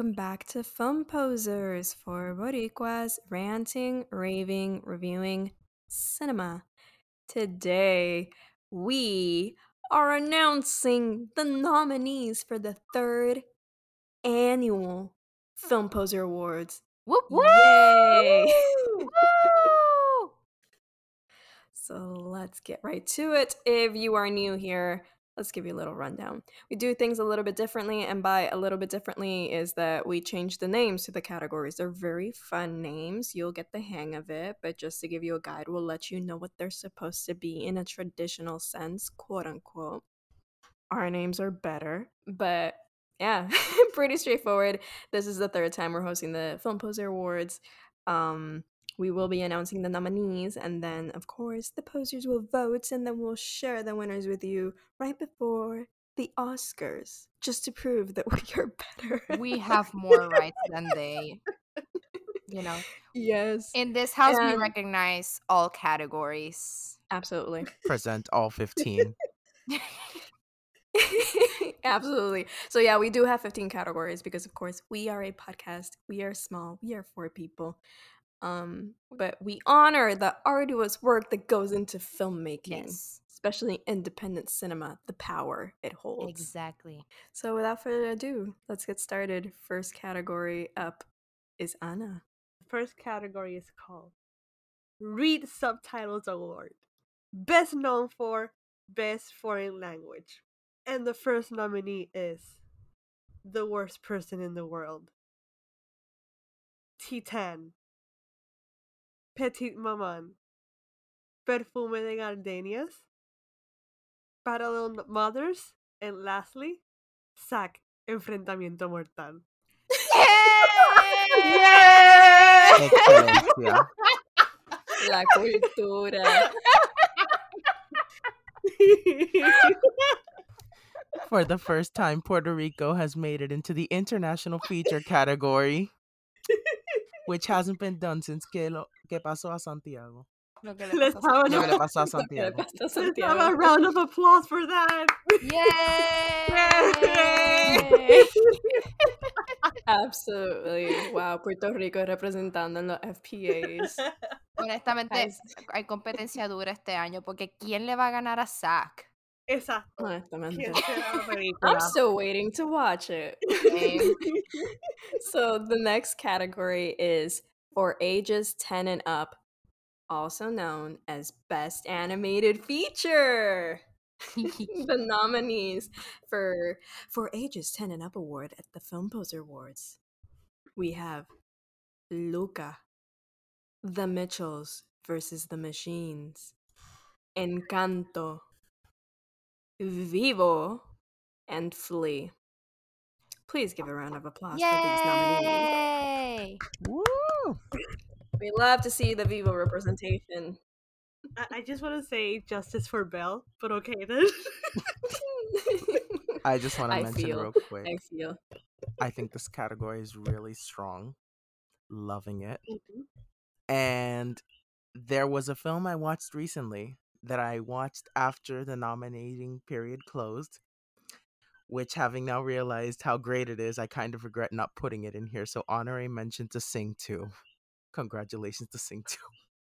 welcome back to Film Posers for Boricuas ranting, raving, reviewing cinema. Today, we are announcing the nominees for the third annual Film Poser Awards. Whoop, Yay! So let's get right to it. If you are new here, let's give you a little rundown. We do things a little bit differently, and by a little bit differently is that we change the names to the categories. They're very fun names. You'll get the hang of it, but just to give you a guide, we'll let you know what they're supposed to be in a traditional sense, quote unquote. Our names are better, but yeah, pretty straightforward. This is the third time we're hosting the Film Poser Awards. Um, we will be announcing the nominees, and then, of course, the posers will vote, and then we'll share the winners with you right before the Oscars, just to prove that we are better. We have more rights than they. You know, yes, in this house, we recognize all categories. absolutely, present all 15. absolutely. So yeah, we do have fifteen categories because, of course, we are a podcast. We are small. We are four people. Um, but we honor the arduous work that goes into filmmaking, yes. especially independent cinema, the power it holds. Exactly. So without further ado, let's get started. First category up is Anna. First category is called Read Subtitles Award, best known for Best Foreign Language. And the first nominee is The Worst Person in the World. T10 Petite Maman, Perfume de Gardenias, Parallel Mothers, and lastly, Zack, Enfrentamiento Mortal. ¡Yay! ¡Yay! La cultura. For the first time, Puerto Rico has made it into the international feature category. Which hasn't been done since que, lo, que pasó a Santiago. Lo que le Lo que pasó a Lo que le Santiago. a Santiago. have a round of applause for that. Yay! Absolutely. Wow, Puerto Rico representando en los FPAs. Honestamente, hay competencia dura este año porque ¿quién le va a ganar a Zack? Exacto. Honestamente. ¿Quién será la película? I'm still waiting to watch it. So the next category is for ages 10 and up, also known as Best Animated Feature. the nominees for for ages 10 and up award at the Film Poser Awards. We have Luca, The Mitchells versus the Machines, Encanto, Vivo, and Flee. Please give a round of applause for these nominees. Woo! We love to see the Vivo representation. I, I just want to say justice for Belle, but okay then. I just want to I mention feel- real quick. I feel. I think this category is really strong. Loving it. Mhm. And there was a film I watched recently that I watched after the nominating period closed, which having now realized how great it is, I kind of regret not putting it in here. So honorary mention to Sing 2. Congratulations to Sing 2.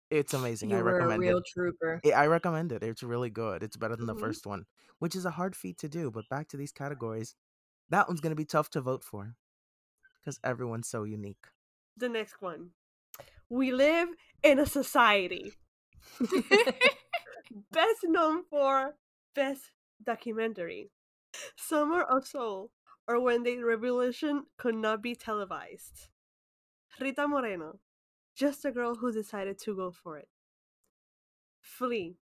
It's amazing. You I recommend real it. trooper. I- I recommend it. It's really good. It's better than the Mhm. first one, which is a hard feat to do. But back to these categories, that one's going to be tough to vote for because everyone's so unique. the next one. We live in a society. Best known for Best Documentary. Summer of Soul, or When the Revolution Could Not Be Televised. Rita Moreno, just a girl who decided to go for it. Flee.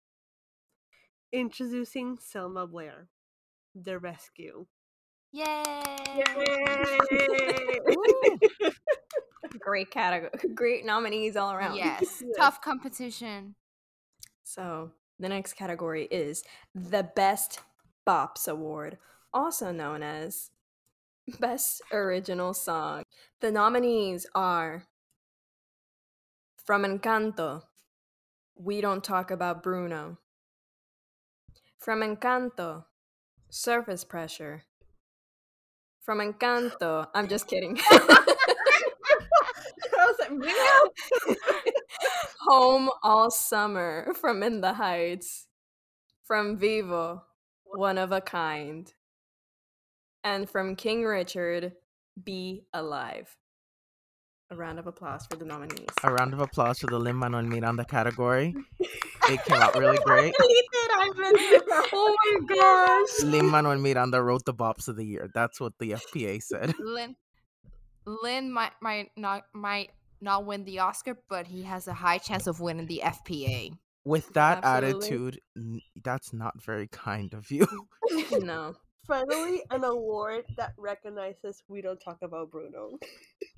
Introducing Selma Blair. The Rescue. Yay! Great category. Great nominees all around. Yes, Yes. tough competition. So the next category is the Best Bops Award, also known as Best Original Song. The nominees are From Encanto, We Don't Talk About Bruno. From Encanto, Surface Pressure. from Encanto. I'm just kidding. I was like, "Meow." Home All Summer from In the Heights. From Vivo, One of a Kind. And from King Richard, Be Alive. A round of applause for the nominees. A round of applause for the Lin Manuel Miranda category. It came out really great. oh my gosh. Lin Manuel Miranda wrote the bops of the year. That's what the FPA said. Lin, Lin might might not might not win the Oscar, but he has a high chance of winning the FPA. With that Absolutely. attitude, n- that's not very kind of you. No. Finally, an award that recognizes we don't talk about Bruno.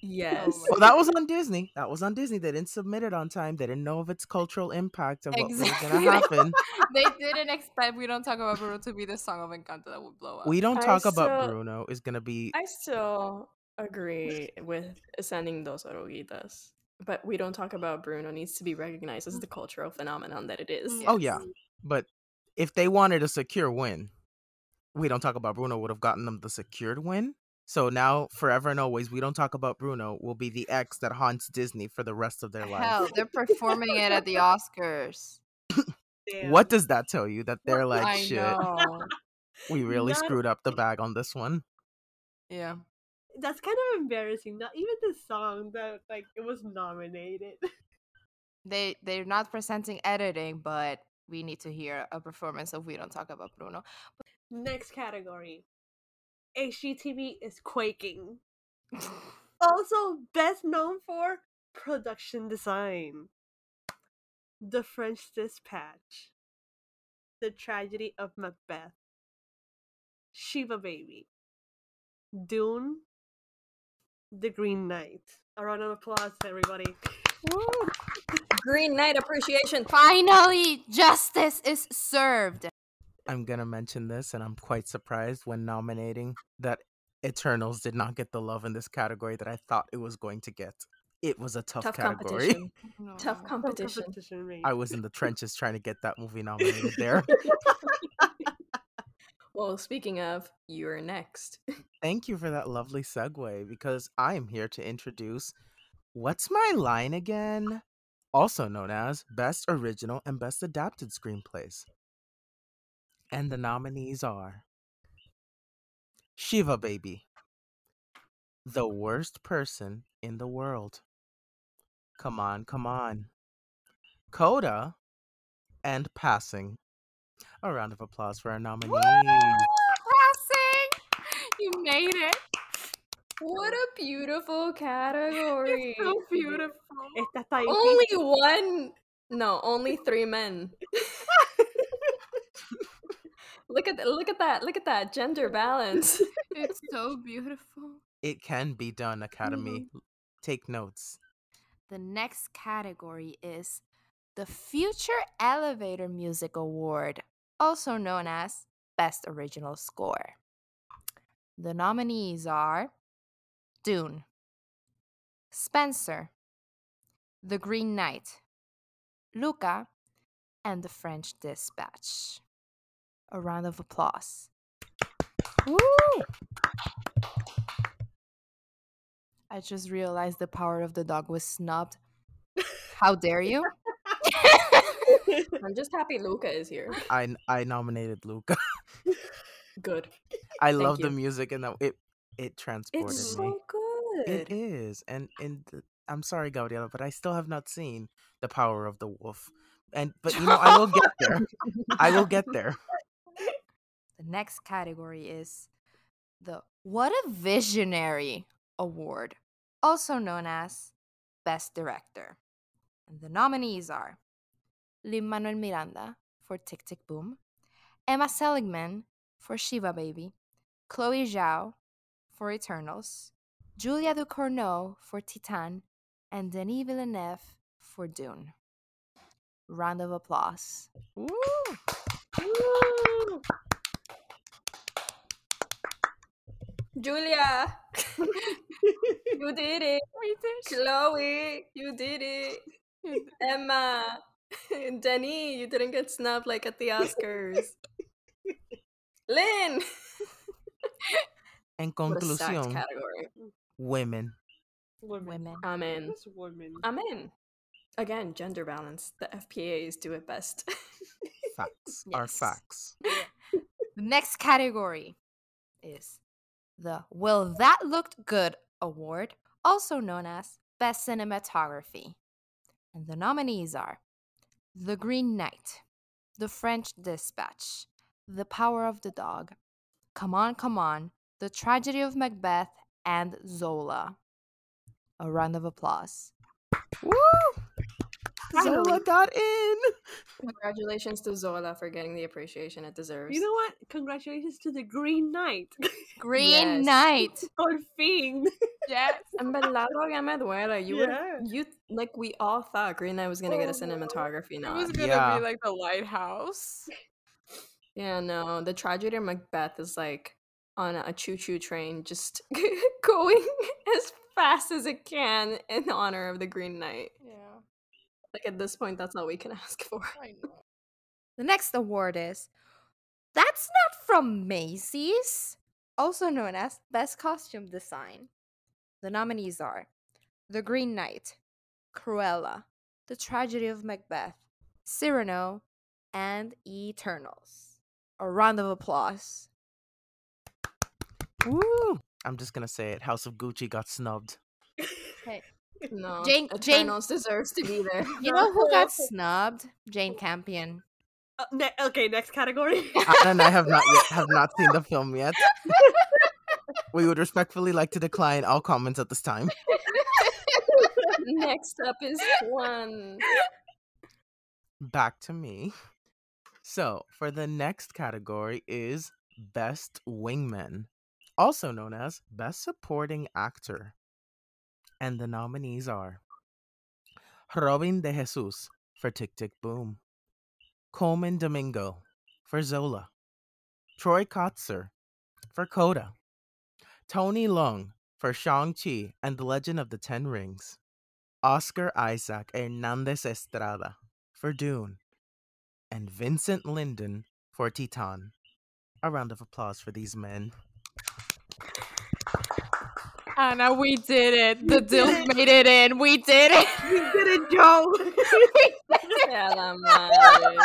Yes. Oh my well, that was on Disney. That was on Disney. They didn't submit it on time. They didn't know of its cultural impact and what was going to happen. they didn't expect we don't talk about Bruno to be the song of Encanto that would blow up. We don't I talk about still- Bruno is going to be I still agree with sending those oruguitas. But we don't talk about Bruno needs to be recognized as the cultural phenomenon that it is. Oh yeah, but if they wanted a secure win, we don't talk about Bruno would have gotten them the secured win. So now, forever and always, we don't talk about Bruno will be the X that haunts Disney for the rest of their Hell, life. they're performing it at the Oscars. What does that tell you? That they're like, I shit, know. we really Not- screwed up the bag on this one. Yeah. That's kind of embarrassing. Not even the song that like it was nominated. They they're not presenting editing, but we need to hear a performance of We Don't Talk About Bruno. Next category. HGTV is quaking. Also, best known for production design. The French Dispatch. The Tragedy of Macbeth. Shiva Baby. Dune. The Green Knight. A round of applause, everybody. Green Knight appreciation. Finally, justice is served. I'm gonna mention this, and I'm quite surprised when nominating that Eternals did not get the love in this category that I thought it was going to get. It was a tough, Tough category. competition. Tough competition. Competition. I was in the trenches trying to get that movie nominated there. Well, speaking of, you're next. Thank you for that lovely segue because I am here to introduce What's My Line Again? Also known as Best Original and Best Adapted Screenplays. And the nominees are Shiva Baby, The Worst Person in the World. Come on, come on. Coda and Passing. A round of applause for our nominees. Passing! You made it. What a beautiful category. It's so beautiful. Esta está Only one. No, only three men. look at look at that. Look at that gender balance. It's so beautiful. It can be done, Academy. Mm-hmm. Take notes. The next category is the Future Elevator Music Award, also known as Best Original Score. The nominees are Dune, Spencer, The Green Knight, Luca, and The French Dispatch. A round of applause. Woo! I just realized the power of the dog was snubbed. How dare you? I'm just happy Luca is here. I I nominated Luca. Good. I Thank love the music and that it it transported It's me. so good. It is, and and th- I'm sorry, Gabriela, but I still have not seen the power of the wolf. And but you know, I will get there. I will get there. The next category is the What a Visionary Award, also known as Best Director. And the nominees are Lin Manuel Miranda for Tick Tick Boom, Emma Seligman for Shiva Baby, Chloe Zhao for Eternals, Julia Ducournau for Titane, and Denis Villeneuve for Dune. Round of applause. Woo! Julia, you did it. We did. Chloe, you did it. Emma, Denny, you didn't get snubbed like at the Oscars. Lin, En What a stacked conclusión, category. women. Women. Women. I'm in. Women. I'm in. Again, gender balance. The FPAs do it best. Facts are facts. The next category is the Will That Looked Good Award, also known as Best Cinematography. And the nominees are The Green Knight, The French Dispatch, The Power of the Dog, Come On, Come On, The Tragedy of Macbeth, and Zola. A round of applause. Woo! Zola got in. Congratulations to Zola for getting the appreciation it deserves. You know what? Congratulations to the Green Knight. Green Yes. Knight. Por fin. Yes. En verdad ya me duele. You were Yeah. you like we all thought Green Knight was gonna get a Oh, no. cinematography It was gonna Yeah. be like the lighthouse. Yeah, no, the tragedy of Macbeth is like on a choo-choo train, just going as fast as it can in honor of the Green Knight. Yeah. Like at this point, that's all we can ask for. I know. The next award is That's Not from Macy's, also known as Best Costume Design. The nominees are The Green Knight, Cruella, The Tragedy of Macbeth, Cyrano, and Eternals. A round of applause. Woo! I'm just gonna say it. House of Gucci got snubbed. Hey, No, Jane- Jane- deserves to be there. you know who got snubbed? Jane Campion. Uh, ne- okay, next category. Anna and I have not yet have not seen the film yet. We would respectfully like to decline all comments at this time. Next up is one. Back to me. So, for the next category is Best Wingman, also known as Best Supporting Actor. And the nominees are Robin de Jesus for Tick Tick Boom, Colman Domingo for Zola, Troy Kotsur for Coda, Tony Leung for Shang-Chi and the Legend of the Ten Rings, Oscar Isaac Hernandez Estrada for Dune, and Vincent Lindon for Titane. A round of applause for these men. Anna, we did it. The DILF made it in. We did it. we did it, Joe. Yeah, la madre.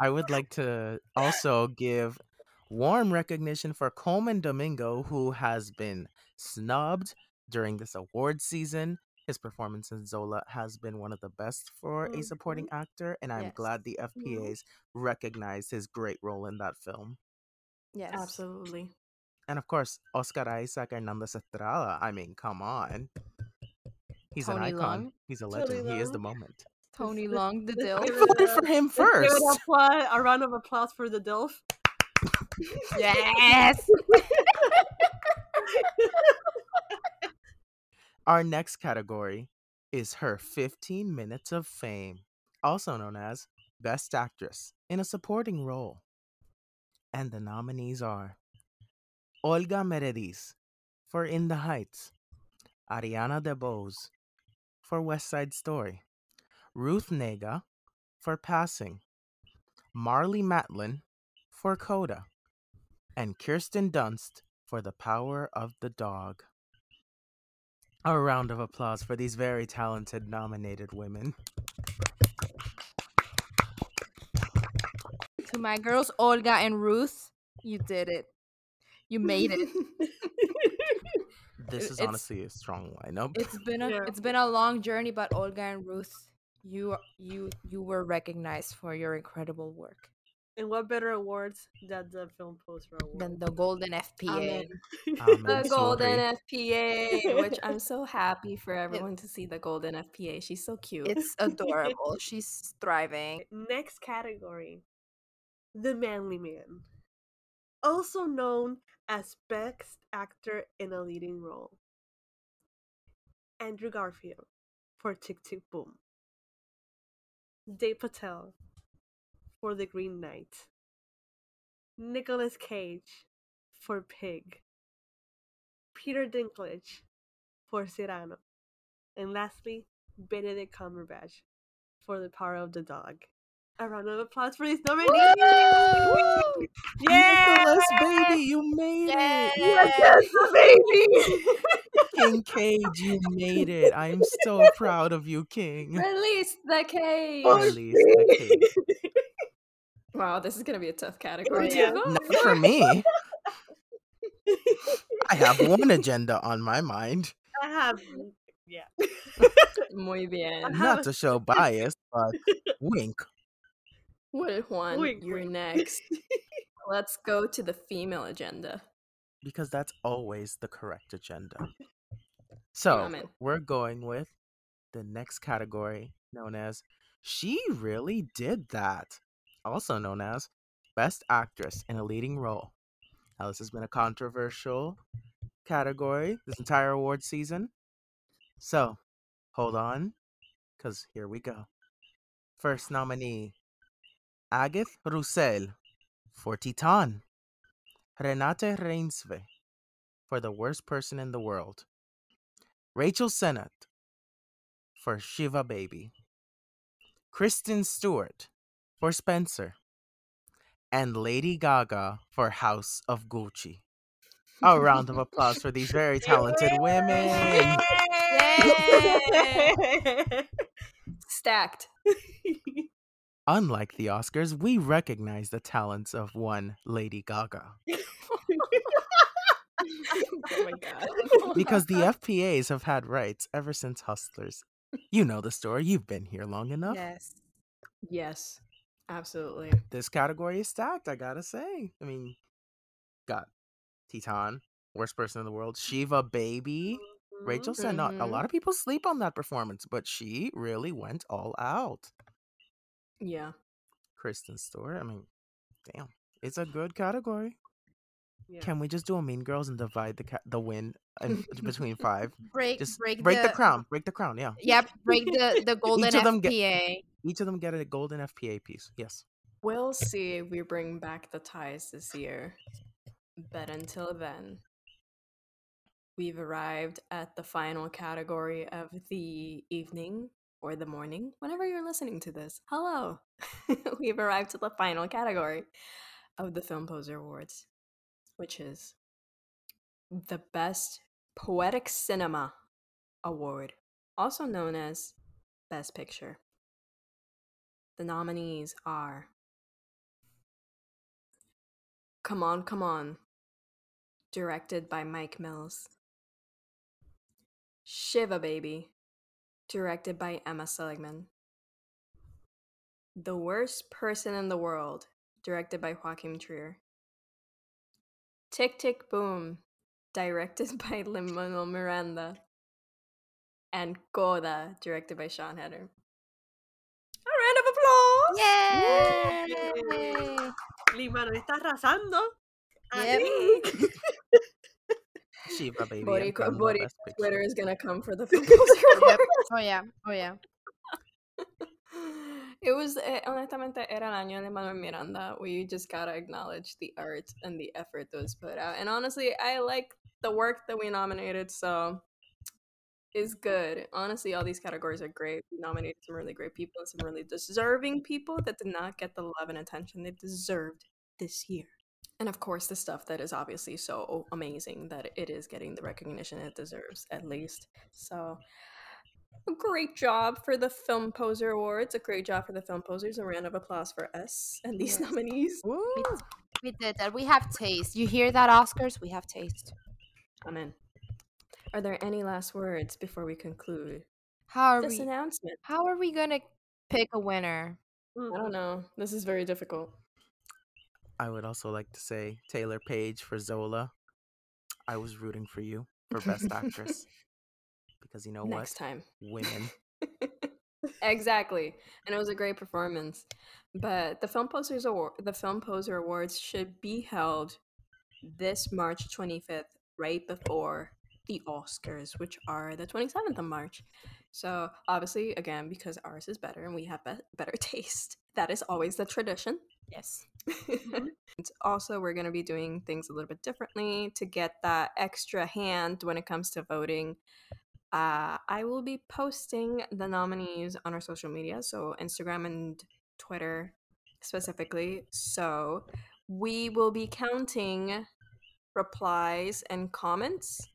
I would like to also give warm recognition for Colman Domingo, who has been snubbed during this award season. His performance in Zola has been one of the best for a mm-hmm. supporting actor, and I'm Yes. glad the mm-hmm. FPAs recognized his great role in that film. Yes. Absolutely. And of course, Oscar Isaac Hernandez Estrada. I mean, come on. He's Tony an icon. Leung. He's a Tony legend. He is the moment. Tony Leung, the DILF. I voted for him first. it a, a round of applause for the DILF. Yes. Our next category is her 15 minutes of fame, also known as Best Actress in a Supporting Role. And the nominees are Olga Merediz for In the Heights, Ariana DeBose for West Side Story, Ruth Negga for Passing, Marlee Matlin for Coda, and Kirsten Dunst for The Power of the Dog. A round of applause for these very talented nominated women. to my girls, Olga and Ruth, you did it. You made it. This is it's- honestly a strong lineup. It's been a Yeah. it's been a long journey, but Olga and Ruth, you you you were recognized for your incredible work. And what better awards than the Film Poster Award? Than the Golden FPA. Amen. Amen. The golden Sorry. FPA, which I'm so happy for everyone to see the golden FPA. She's so cute. It's adorable. She's thriving. Next category The Manly Man. Also known as Best Actor in a Leading Role. Andrew Garfield for Tick Tick Boom. Dev Patel for The Green Knight. Nicolas Cage for Pig. Peter Dinklage for Cyrano. And lastly, Benedict Cumberbatch for The Power of the Dog. A round of applause for these nominees! Yeah. Nicholas, baby, you made it. Yes, baby. King Cage, you made it. I'm so proud of you, King. Release the cage. Release the cage. Wow, this is gonna be a tough category. Yeah. Not for. for me. I have one agenda on my mind. I have. Yeah. Muy bien. Not to show bias, but wink. Well, Juan, Wink, you're wink. next. Let's go to the female agenda. Because that's always the correct agenda. So we're going with the next category known as She Really Did That. Also known as Best Actress in a Leading Role. Now, this has been a controversial category this entire award season. So, hold on, because here we go. First nominee Agathe Rousselle for Titane. Renate Reinsve for The Worst Person in the World. Rachel Sennott for Shiva Baby. Kristen Stewart for Spencer. And Lady Gaga for House of Gucci. A round of applause for these very talented women. Stacked. Unlike the Oscars, we recognize the talents of one Lady Gaga. oh my god. Because the FPAs have had rights ever since Hustlers. You know the story, you've been here long enough. yes. Yes, absolutely. This category is stacked, I gotta say. I mean, got Titane, worst person in the world, Shiva Baby, Rachel Sennott. A Mhm. lot of people sleep on that performance, but she really went all out. Yeah. Kristen Stewart, I mean, damn, it's a good category. Yeah. Can we just do a Mean Girls and divide the ca- the win in, between five? Break Just break, break the, the, crown, break the crown. Yeah, Yep, break the the golden of them get- each of them get a golden FPA piece. Yes. We'll see if we bring back the ties this year. But until then, we've arrived at the final category of the evening or the morning, whenever you're listening to this. Hello! we've arrived to the final category of the Film Poser Awards, which is the Best Poetic Cinema Award, also known as Best Picture. The nominees are Come On, Come On, directed by Mike Mills. Shiva Baby, directed by Emma Seligman. The Worst Person in the World, directed by Joachim Trier. Tick Tick Boom, directed by Lin Manuel Miranda. And Coda, directed by Sian Heder. A round of applause! Yay! Lima nos está arrasando. Yep. Shiva Baby. Boricua, entrando Boricua Twitter is gonna come for the Yep. Oh yeah. Oh yeah. It was, eh, honestamente, era el año de Manuel Miranda. We just gotta acknowledge the art and the effort that was put out. And honestly, I like the work that we nominated, so it's good. Honestly, all these categories are great. We nominated some really great people and some really deserving people that did not get the love and attention they deserved this year. And of course, the stuff that is obviously so amazing that it is getting the recognition it deserves, at least. So, a great job for the Film Poser Awards. A great job for the Film Posers. A round of applause for us and these Yes. nominees. Woo! We did that. We have taste. You hear that, Oscars? We have taste. Amen. Are there any last words before we conclude How are this we? announcement? How are we gonna pick a winner? I don't know. This is very difficult. I would also like to say Taylour Paige for Zola. I was rooting for you for Best Actress. Because you know Next what? time. Women. exactly. And it was a great performance. But the Film Posters Award, the Film Poser Awards should be held this March 25th, right before the Oscars, which are the 27th of March. So, obviously, again, because ours is better and we have be- better taste, that is always the tradition. Yes. And also, we're going to be doing things a little bit differently to get that extra hand when it comes to voting. Uh, I will be posting the nominees on our social media, so Instagram and Twitter specifically. So we will be counting replies and comments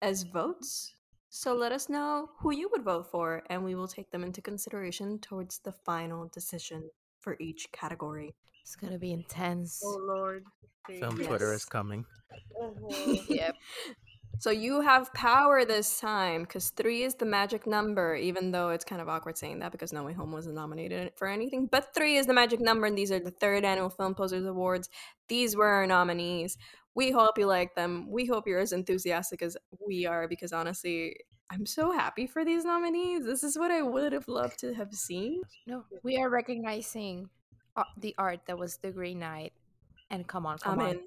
as votes. So let us know who you would vote for, and we will take them into consideration towards the final decision for each category. It's gonna be oh, intense. Oh Lord. Film Thank Twitter is coming. you. Mm-hmm. yep. So you have power this time because three is the magic number, even though it's kind of awkward saying that because No Way Home wasn't nominated for anything. But three is the magic number, and these are the third annual Film Posters Awards. These were our nominees. We hope you like them. We hope you're as enthusiastic as we are because honestly, I'm so happy for these nominees. This is what I would have loved to have seen. No, we are recognizing uh, the art that was the Green Knight. And come on, come Amen.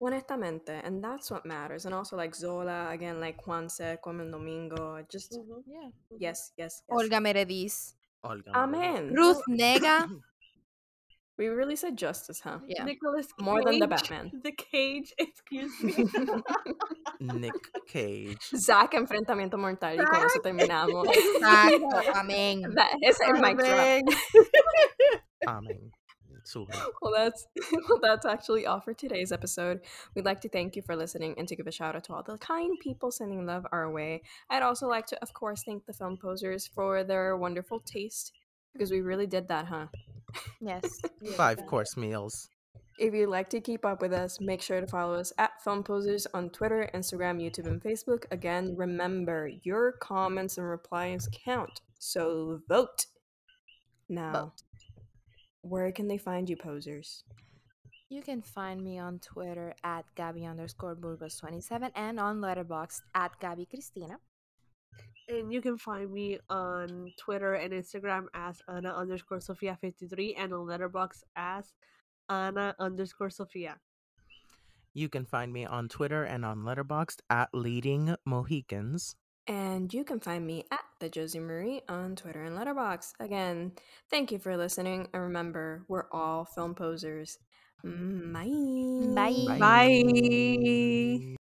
Honestamente, and that's what matters. And also like Zola, again, like Juanse, Como el Domingo. Just Mhm. Yeah. yes, yes, yes. Olga Merediz. Olga Amen. Ruth Negga. We really said justice, huh? Yeah. Nicholas More than the Batman. The cage, excuse me. Nick Cage. Zack Enfrentamiento Mortal y con eso terminamos. Exacto. Amén. That is a mic drop. Amén. Amen. Sure. Well, that's well, that's actually all for today's episode. We'd like to thank you for listening and to give a shout out to all the kind people sending love our way. I'd also like to, of course, thank the film posers for their wonderful taste because we really did that, huh? Yes. Five course meals. If you'd like to keep up with us, make sure to follow us at Film Posers on Twitter, Instagram, YouTube, and Facebook. Again, remember your comments and replies count, so vote. Now, vote. where can they find you, posers? You can find me on Twitter at Gabby underscore Burgos27 and on Letterboxd at Gabby Cristina. And you can find me on Twitter and Instagram as Anna underscore Sophia 53 and on Letterboxd as Anna underscore Sophia. You can find me on Twitter and on Letterboxd at Leading Mohicans. And you can find me at the Josie Marie on Twitter and Letterboxd. Again, thank you for listening, and remember, we're all film posers. Mm, Bye. Bye. Bye.